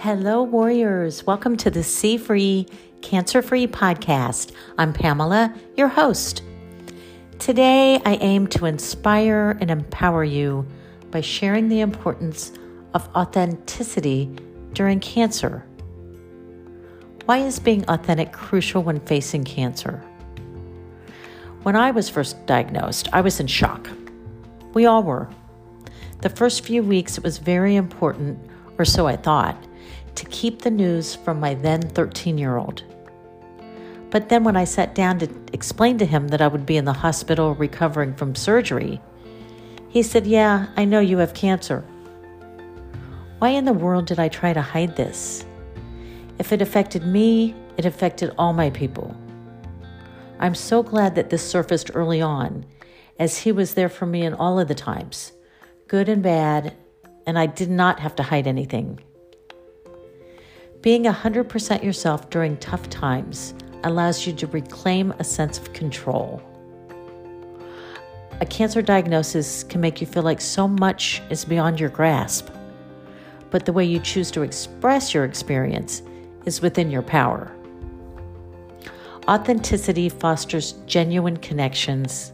Hello, warriors. Welcome to the C Free, Cancer Free podcast. I'm Pamela, your host. Today, I aim to inspire and empower you by sharing the importance of authenticity during cancer. Why is being authentic crucial when facing cancer? When I was first diagnosed, I was in shock. We all were. The first few weeks, it was very important, or so I thought, to keep the news from my then 13 year old. But then when I sat down to explain to him that I would be in the hospital recovering from surgery, he said, Yeah, I know you have cancer. Why in the world did I try to hide this? If it affected me, it affected all my people. I'm so glad that this surfaced early on, as he was there for me in all of the times, good and bad, and I did not have to hide anything. Being 100% yourself during tough times allows you to reclaim a sense of control. A cancer diagnosis can make you feel like so much is beyond your grasp, but the way you choose to express your experience is within your power. Authenticity fosters genuine connections.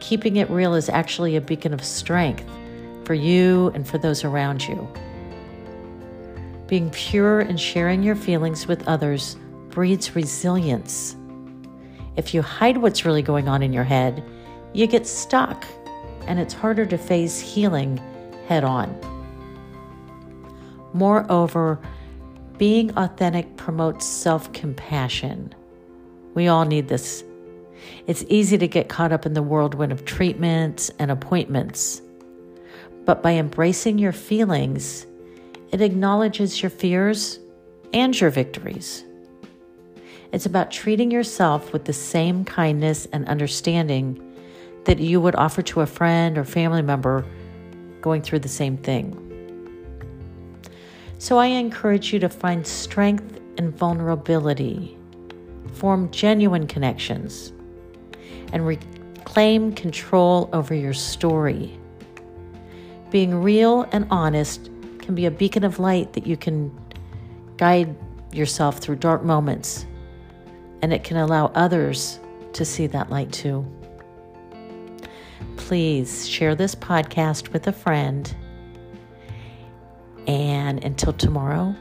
Keeping it real is actually a beacon of strength for you and for those around you. Being pure and sharing your feelings with others breeds resilience. If you hide what's really going on in your head, you get stuck and it's harder to face healing head on. Moreover, being authentic promotes self compassion. We all need this. It's easy to get caught up in the whirlwind of treatments and appointments. But by embracing your feelings, it acknowledges your fears and your victories. It's about treating yourself with the same kindness and understanding that you would offer to a friend or family member going through the same thing. So I encourage you to find strength in vulnerability, form genuine connections, and reclaim control over your story. Being real and honest can be a beacon of light that you can guide yourself through dark moments, and it can allow others to see that light too. Please share this podcast with a friend. And until tomorrow,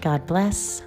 God bless.